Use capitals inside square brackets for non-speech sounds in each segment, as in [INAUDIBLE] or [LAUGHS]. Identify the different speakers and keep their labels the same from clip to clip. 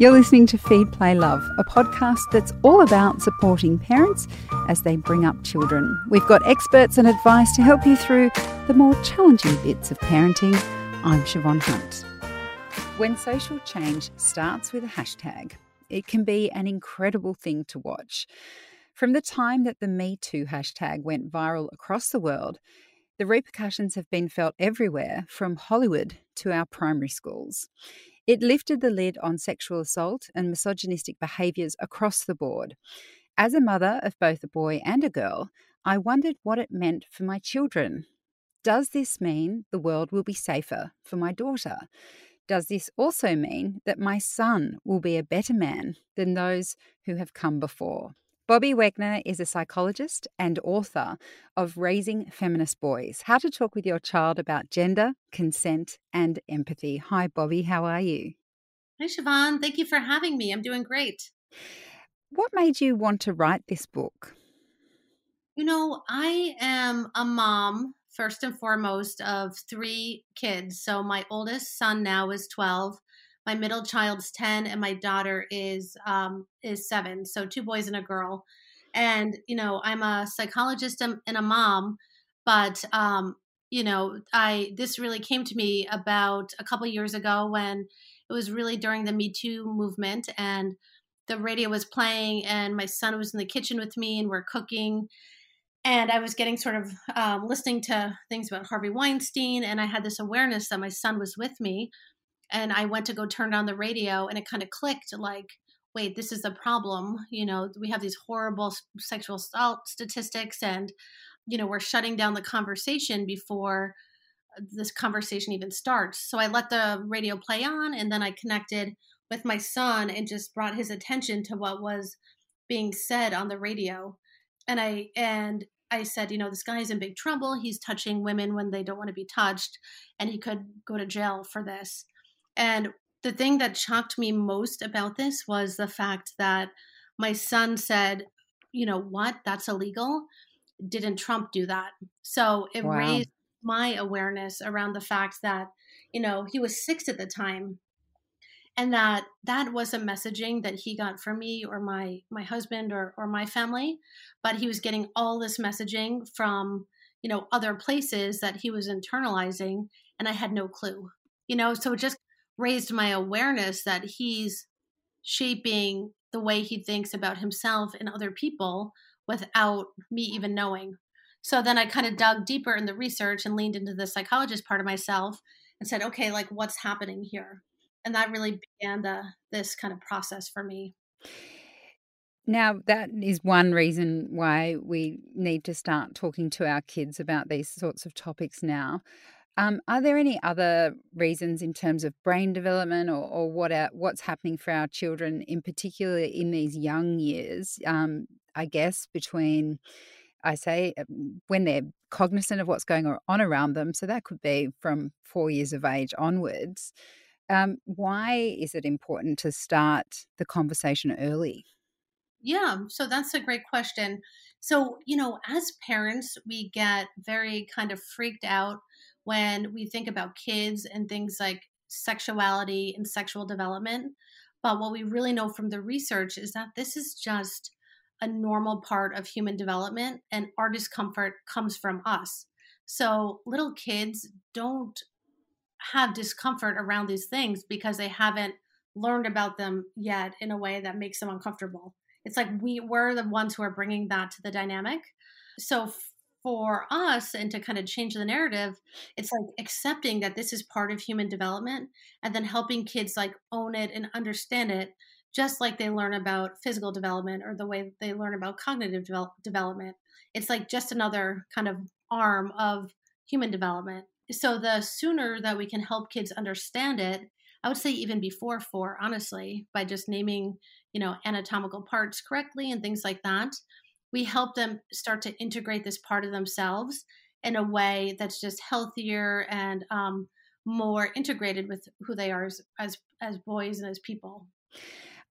Speaker 1: You're listening to Feed, Play, Love, a podcast that's all about supporting parents as they bring up children. We've got experts and advice to help you through the more challenging bits of parenting. I'm Siobhan Hunt. When social change starts with a hashtag, it can be an incredible thing to watch. From the time that the Me Too hashtag went viral across the world, the repercussions have been felt everywhere, from Hollywood to our primary schools. It lifted the lid on sexual assault and misogynistic behaviours across the board. As a mother of both a boy and a girl, I wondered what it meant for my children. Does this mean the world will be safer for my daughter? Does this also mean that my son will be a better man than those who have come before? Bobbi Wegner is a psychologist and author of Raising Feminist Boys How to Talk with Your Child About Gender, Consent, and Empathy. Hi, Bobbi. How are you?
Speaker 2: Hi, Siobhan. Thank you for having me. I'm doing great.
Speaker 1: What made you want to write this book?
Speaker 2: You know, I am a mom, first and foremost, of three kids. So my oldest son now is 12 my middle child's 10 and my daughter is um, is 7 so two boys and a girl. And you know i'm a psychologist and a mom but um, you know i this really came to me about a couple years ago when it was really during the me too movement and the radio was playing and my son was in the kitchen with me and we're cooking. And i was getting sort of um, listening to things about harvey weinstein and i had this awareness that my son was with me and I went to go turn on the radio and it kind of clicked like, wait, this is a problem. You know, we have these horrible sexual assault statistics and, you know, we're shutting down the conversation before uh, this conversation even starts. So I let the radio play on and then I connected with my son and just brought his attention to what was being said on the radio. And I, and I said, you know, this guy is in big trouble. He's touching women when they don't want to be touched, and he could go to jail for this. And the thing that shocked me most about this was the fact that my son said, you know what, that's illegal. Didn't Trump do that? So it wow. raised my awareness around the fact that, you know, he was six at the time and that that was a messaging that he got from me or my my husband or or my family but he was getting all this messaging from you know other places that he was internalizing and i had no clue you know so it just raised my awareness that he's shaping the way he thinks about himself and other people without me even knowing. So then I kind of dug deeper in the research and leaned into the psychologist part of myself and said, okay, like what's happening here? And that really began the this kind of process for me.
Speaker 1: Now, that is one reason why we need to start talking to our kids about these sorts of topics now. Um, are there any other reasons in terms of brain development or, or what our, what's happening for our children, in particular in these young years? Um, I guess between, I say, um, when they're cognizant of what's going on around them. So that could be from four years of age onwards. Um, why is it important to start the conversation early?
Speaker 2: Yeah, so that's a great question. So, you know, as parents, we get very kind of freaked out when we think about kids and things like sexuality and sexual development. But what we really know from the research is that this is just a normal part of human development, and our discomfort comes from us. So little kids don't have discomfort around these things because they haven't learned about them yet in a way that makes them uncomfortable. It's like we we're the ones who are bringing that to the dynamic. So for us and to kind of change the narrative it's like accepting that this is part of human development and then helping kids like own it and understand it just like they learn about physical development or the way they learn about cognitive develop- development. It's like just another kind of arm of human development. So the sooner that we can help kids understand it i would say even before four honestly by just naming you know anatomical parts correctly and things like that we help them start to integrate this part of themselves in a way that's just healthier and um, more integrated with who they are as, as as boys and as people.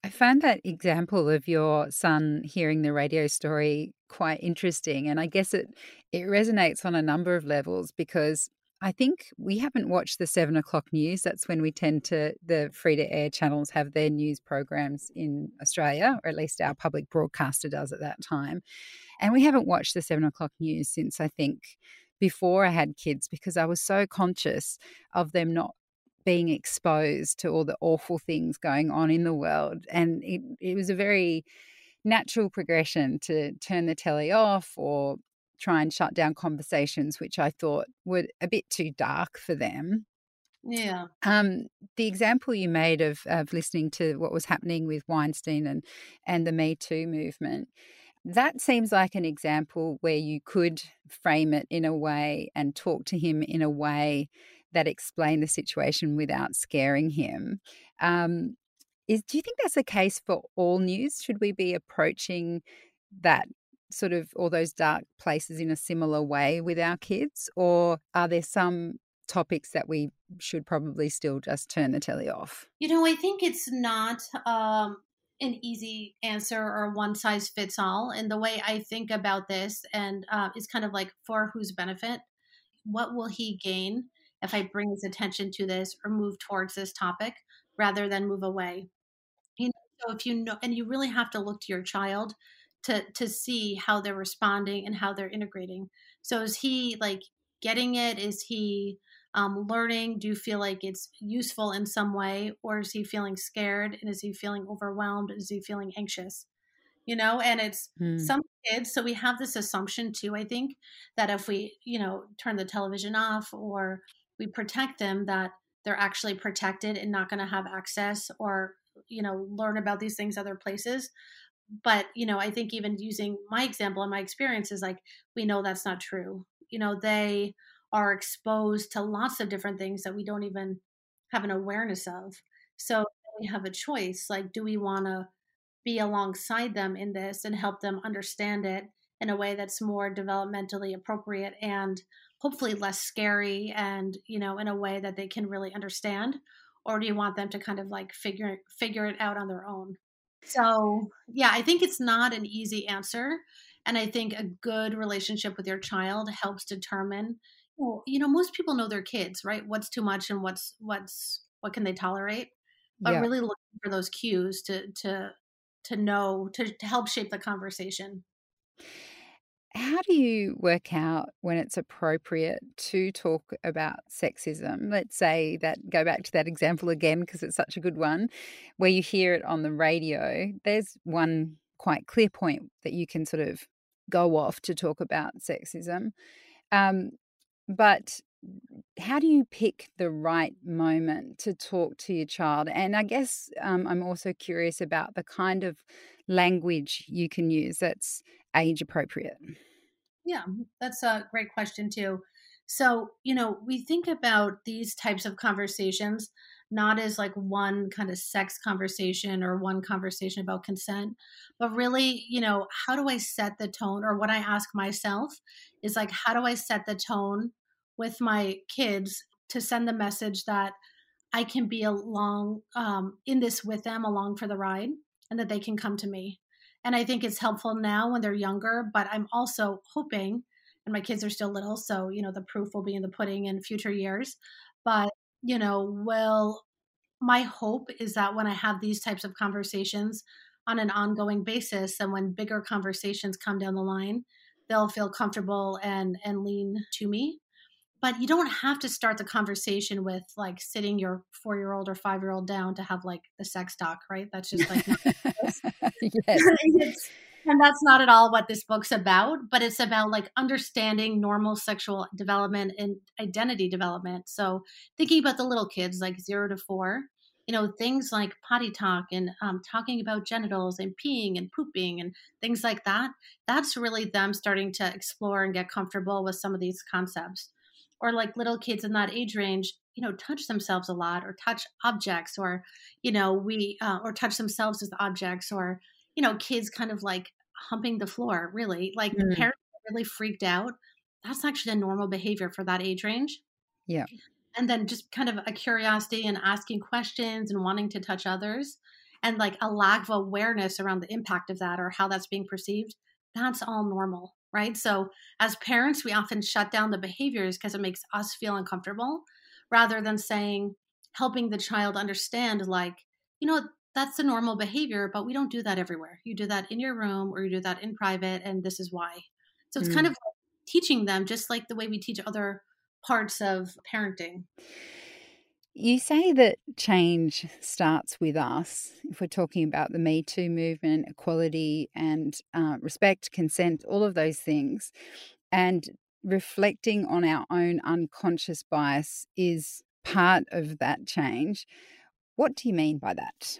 Speaker 1: I found that example of your son hearing the radio story quite interesting, and I guess it it resonates on a number of levels because I think we haven't watched the seven o'clock news. That's when we tend to, the free to air channels have their news programs in Australia, or at least our public broadcaster does at that time. And we haven't watched the seven o'clock news since I think before I had kids because I was so conscious of them not being exposed to all the awful things going on in the world. And it, it was a very natural progression to turn the telly off or try and shut down conversations, which I thought were a bit too dark for them.
Speaker 2: Yeah.
Speaker 1: Um, the example you made of, of listening to what was happening with Weinstein and, and the Me Too movement, that seems like an example where you could frame it in a way and talk to him in a way that explained the situation without scaring him. Um, is do you think that's the case for all news? Should we be approaching that sort of all those dark places in a similar way with our kids, or are there some topics that we should probably still just turn the telly off?
Speaker 2: You know, I think it's not um, an easy answer or one size fits all. And the way I think about this, and uh, is kind of like for whose benefit, what will he gain if I bring his attention to this or move towards this topic rather than move away? You know, so if you know, and you really have to look to your child to to see how they're responding and how they're integrating. So is he like getting it? Is he um, learning? Do you feel like it's useful in some way, or is he feeling scared? And is he feeling overwhelmed? Is he feeling anxious? You know, and it's hmm. some kids. So we have this assumption too. I think that if we, you know, turn the television off or we protect them, that they're actually protected and not going to have access or you know learn about these things other places but you know i think even using my example and my experience is like we know that's not true. You know they are exposed to lots of different things that we don't even have an awareness of. So we have a choice like do we want to be alongside them in this and help them understand it in a way that's more developmentally appropriate and hopefully less scary and you know in a way that they can really understand? Or do you want them to kind of like figure figure it out on their own so, yeah, I think it's not an easy answer. And I think a good relationship with your child helps determine, well, you know, most people know their kids, right? What's too much and what's, what's, what can they tolerate? But yeah. really looking for those cues to, to, to know, to, to help shape the conversation
Speaker 1: how do you work out when it's appropriate to talk about sexism? Let's say that, go back to that example again, because it's such a good one, where you hear it on the radio. There's one quite clear point that you can sort of go off to talk about sexism. Um, but how do you pick the right moment to talk to your child? And I guess um, I'm also curious about the kind of language you can use that's age appropriate?
Speaker 2: Yeah, that's a great question, too. So, you know, we think about these types of conversations not as like one kind of sex conversation or one conversation about consent, but really, you know, how do I set the tone? Or what I ask myself is like, how do I set the tone with my kids to send the message that I can be along um, in this with them, along for the ride, and that they can come to me? And I think it's helpful now when they're younger, but I'm also hoping, and my kids are still little, so, you know, the proof will be in the pudding in future years. But, you know, will my hope is that when I have these types of conversations on an ongoing basis and when bigger conversations come down the line, they'll feel comfortable and and lean to me but you don't have to start the conversation with like sitting your four year old or five year old down to have like the sex talk, right? That's just like, [LAUGHS] yes. [LAUGHS] and that's not at all what this book's about, but it's about like understanding normal sexual development and identity development. So thinking about the little kids, like zero to four, you know, things like potty talk and um, talking about genitals and peeing and pooping and things like that. That's really them starting to explore and get comfortable with some of these concepts or like little kids in that age range you know touch themselves a lot or touch objects or you know we uh, or touch themselves with objects or you know kids kind of like humping the floor really like mm. the parents are really freaked out. That's actually a normal behavior for that age range.
Speaker 1: Yeah.
Speaker 2: And then just kind of a curiosity and asking questions and wanting to touch others and like a lack of awareness around the impact of that or how that's being perceived that's all normal right? So as parents, we often shut down the behaviors because it makes us feel uncomfortable rather than saying, helping the child understand, like, you know, that's the normal behavior, but we don't do that everywhere. You do that in your room or you do that in private, and this is why. So it's mm. kind of like teaching them just like the way we teach other parts of parenting.
Speaker 1: You say that change starts with us. If we're talking about the Me Too movement, equality, and uh, respect, consent, all of those things, and reflecting on our own unconscious bias is part of that change. What do you mean by that?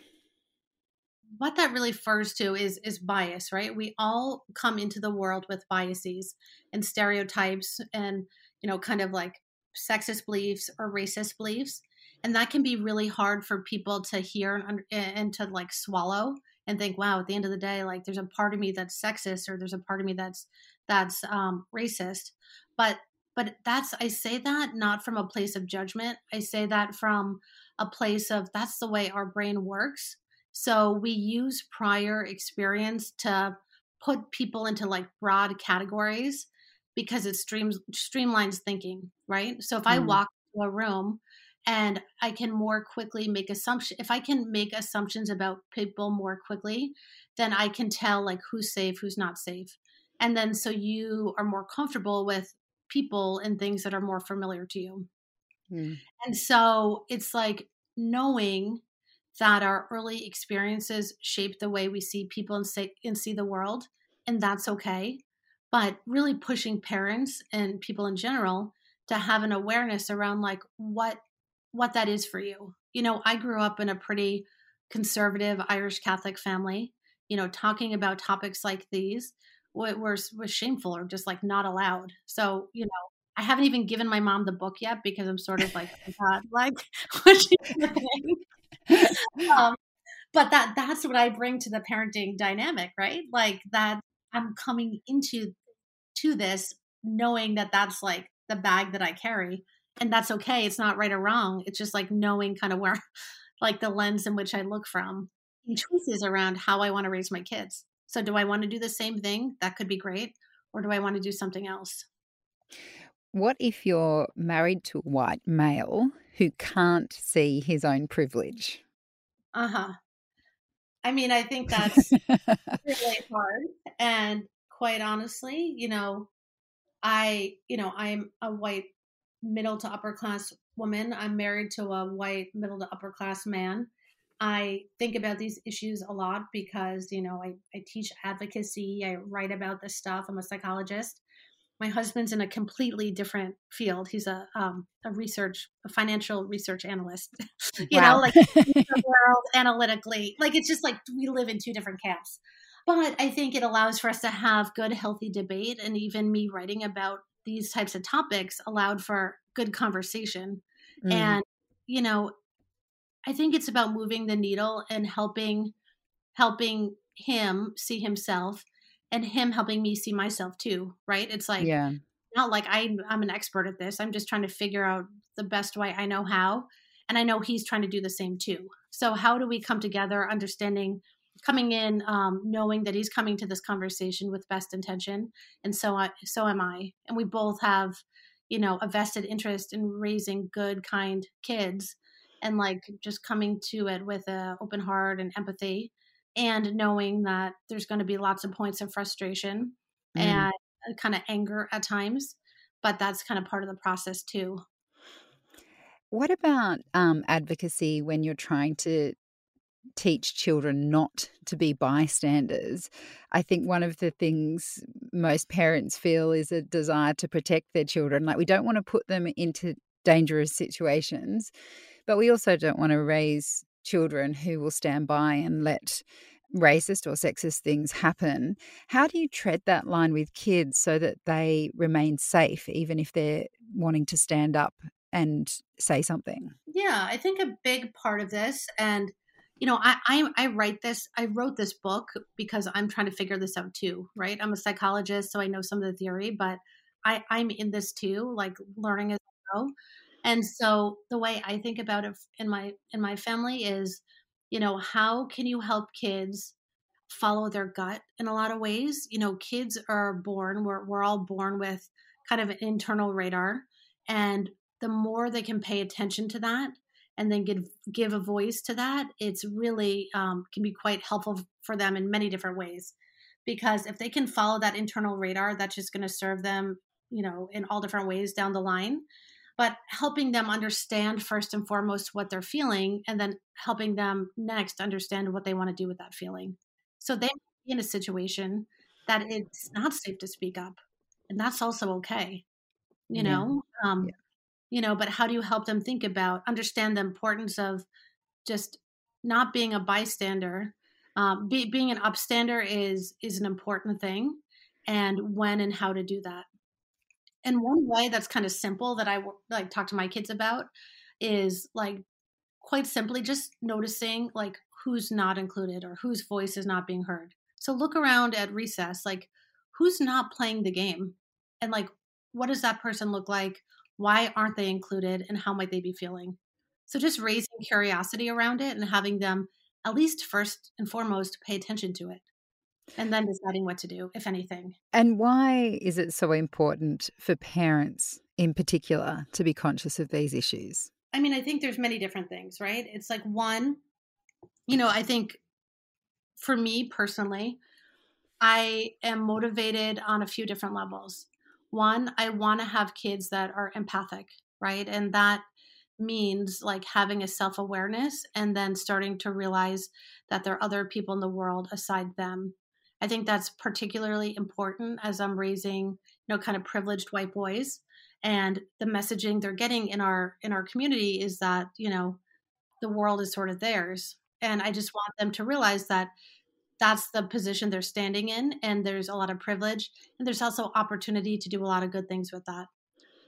Speaker 2: What that really refers to is is bias, right? We all come into the world with biases and stereotypes and, you know, kind of like sexist beliefs or racist beliefs and that can be really hard for people to hear and, and to like swallow and think wow at the end of the day like there's a part of me that's sexist or there's a part of me that's that's um, racist. But but that's i say that not from a place of judgment. I say that from a place of that's the way our brain works. So we use prior experience to put people into like broad categories because it streams streamlines thinking right? So if mm. i walk into a room and I can more quickly make assumptions. If I can make assumptions about people more quickly, then I can tell like who's safe, who's not safe. And then so you are more comfortable with people and things that are more familiar to you. Mm. And so it's like knowing that our early experiences shape the way we see people and, say, and see the world, and that's okay. But really pushing parents and people in general to have an awareness around like what what that is for you. You know, I grew up in a pretty conservative Irish Catholic family. You know, talking about topics like these was was shameful or just like not allowed. So, you know, I haven't even given my mom the book yet because I'm sort of like, oh God, [LAUGHS] like [LAUGHS] what [LAUGHS] um, but that that's what I bring to the parenting dynamic, right? Like that I'm coming into to this knowing that that's like the bag that I carry and that's okay it's not right or wrong it's just like knowing kind of where [LAUGHS] like the lens in which i look from and choices around how i want to raise my kids. So do i want to do the same thing? That could be great or do i want to do something else?
Speaker 1: What if you're married to a white male who can't see his own privilege?
Speaker 2: Uh-huh. I mean i think that's [LAUGHS] really hard and quite honestly you know i you know i'm a white middle to upper class woman. I'm married to a white middle to upper class man. I think about these issues a lot because, you know, I, I teach advocacy, I write about this stuff, I'm a psychologist. My husband's in a completely different field. He's a um, a research, a financial research analyst. [LAUGHS] you wow. know, like [LAUGHS] world analytically, like it's just like we live in two different camps. But I think it allows for us to have good, healthy debate, and even me writing about these types of topics allowed for good conversation. Mm. And, you know, I think it's about moving the needle and helping helping him see himself and him helping me see myself too, right? It's like yeah. not like I I'm an expert at this. I'm just trying to figure out the best way I know how. And I know he's trying to do the same too. So how do we come together understanding coming in um, knowing that he's coming to this conversation with best intention and so I, so am i and we both have you know a vested interest in raising good kind kids and like just coming to it with an open heart and empathy and knowing that there's going to be lots of points of frustration mm. and kind of anger at times but that's kind of part of the process too
Speaker 1: what about um, advocacy when you're trying to teach children not to be bystanders. I think one of the things most parents feel is a desire to protect their children. Like we don't want to put them into dangerous situations, but we also don't want to raise children who will stand by and let racist or sexist things happen. How do you tread that line with kids so that they remain safe, even if they're wanting to stand up and say something?
Speaker 2: Yeah, I think a big part of this, and you know, I, I, I write this. I wrote this book because I'm trying to figure this out too, right? I'm a psychologist, so I know some of the theory, but I I'm in this too, like learning as I go. And so the way I think about it in my in my family is, you know, how can you help kids follow their gut in a lot of ways. You know, kids are born, we're, we're all born with kind of an internal radar. And the more they can pay attention to that and then give, give a voice to that, it's really um, can be quite helpful for them in many different ways. Because if they can follow that internal radar, that's just going to serve them, you know, in all different ways down the line but helping them understand first and foremost what they're feeling and then helping them next understand what they want to do with that feeling so they be in a situation that it's not safe to speak up, and that's also okay. You know, um, yeah. You know, but how do you help them think about, understand the importance of just not being a bystander? Um, be, being an upstander is is an important thing, and when and how to do that. And one way that's kind of simple that I like talk to my kids about is like quite simply just noticing like who's not included or whose voice is not being heard. So look around at recess, like who's not playing the game and like what does that person look like? Why aren't they included and how might they be feeling? So just raising curiosity around it and having them at least first and foremost pay attention to it and then deciding what to do, if anything.
Speaker 1: And why is it so important for parents in particular to be conscious of these issues?
Speaker 2: I mean, I think there's many different things, right? It's like one, you know, I think for me personally, I am motivated on a few different levels. One, I want to have kids that are empathic, right? And that means like having a self awareness and then starting to realize that there are other people in the world aside them. I think that's particularly important as I'm raising, you know, kind of privileged white boys. And the messaging they're getting in our in our community is that, you know, the world is sort of theirs and I just want them to realize that that's the position they're standing in and there's a lot of privilege and there's also opportunity to do a lot of good things with that.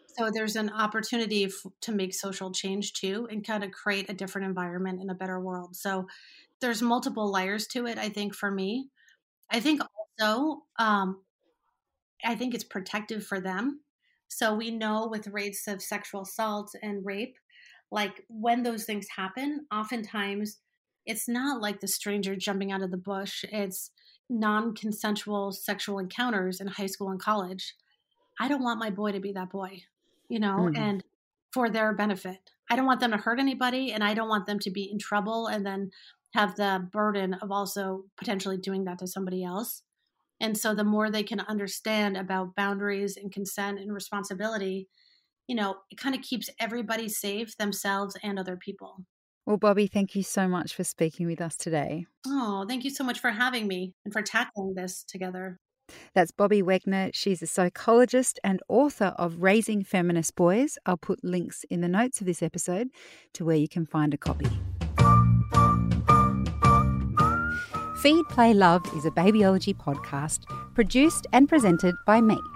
Speaker 2: So there's an opportunity f- to make social change too and kind of create a different environment in a better world. So there's multiple layers to it I think for me. I think also um I think it's protective for them. So we know with rates of sexual assault and rape like when those things happen, oftentimes it's not like the stranger jumping out of the bush. It's non consensual sexual encounters in high school and college. I don't want my boy to be that boy, you know, mm-hmm. and for their benefit. I don't want them to hurt anybody and I don't want them to be in trouble and then have the burden of also potentially doing that to somebody else. And so the more they can understand about boundaries and consent and responsibility, you know, it kind of keeps everybody safe, themselves and other people.
Speaker 1: Well, Bobbi, thank you so much for speaking with us today.
Speaker 2: Oh, thank you so much for having me and for tackling this together.
Speaker 1: That's Bobbi Wegner. She's a psychologist and author of Raising Feminist Boys. I'll put links in the notes of this episode to where you can find a copy. Feed, Play, Love is a babyology podcast produced and presented by me,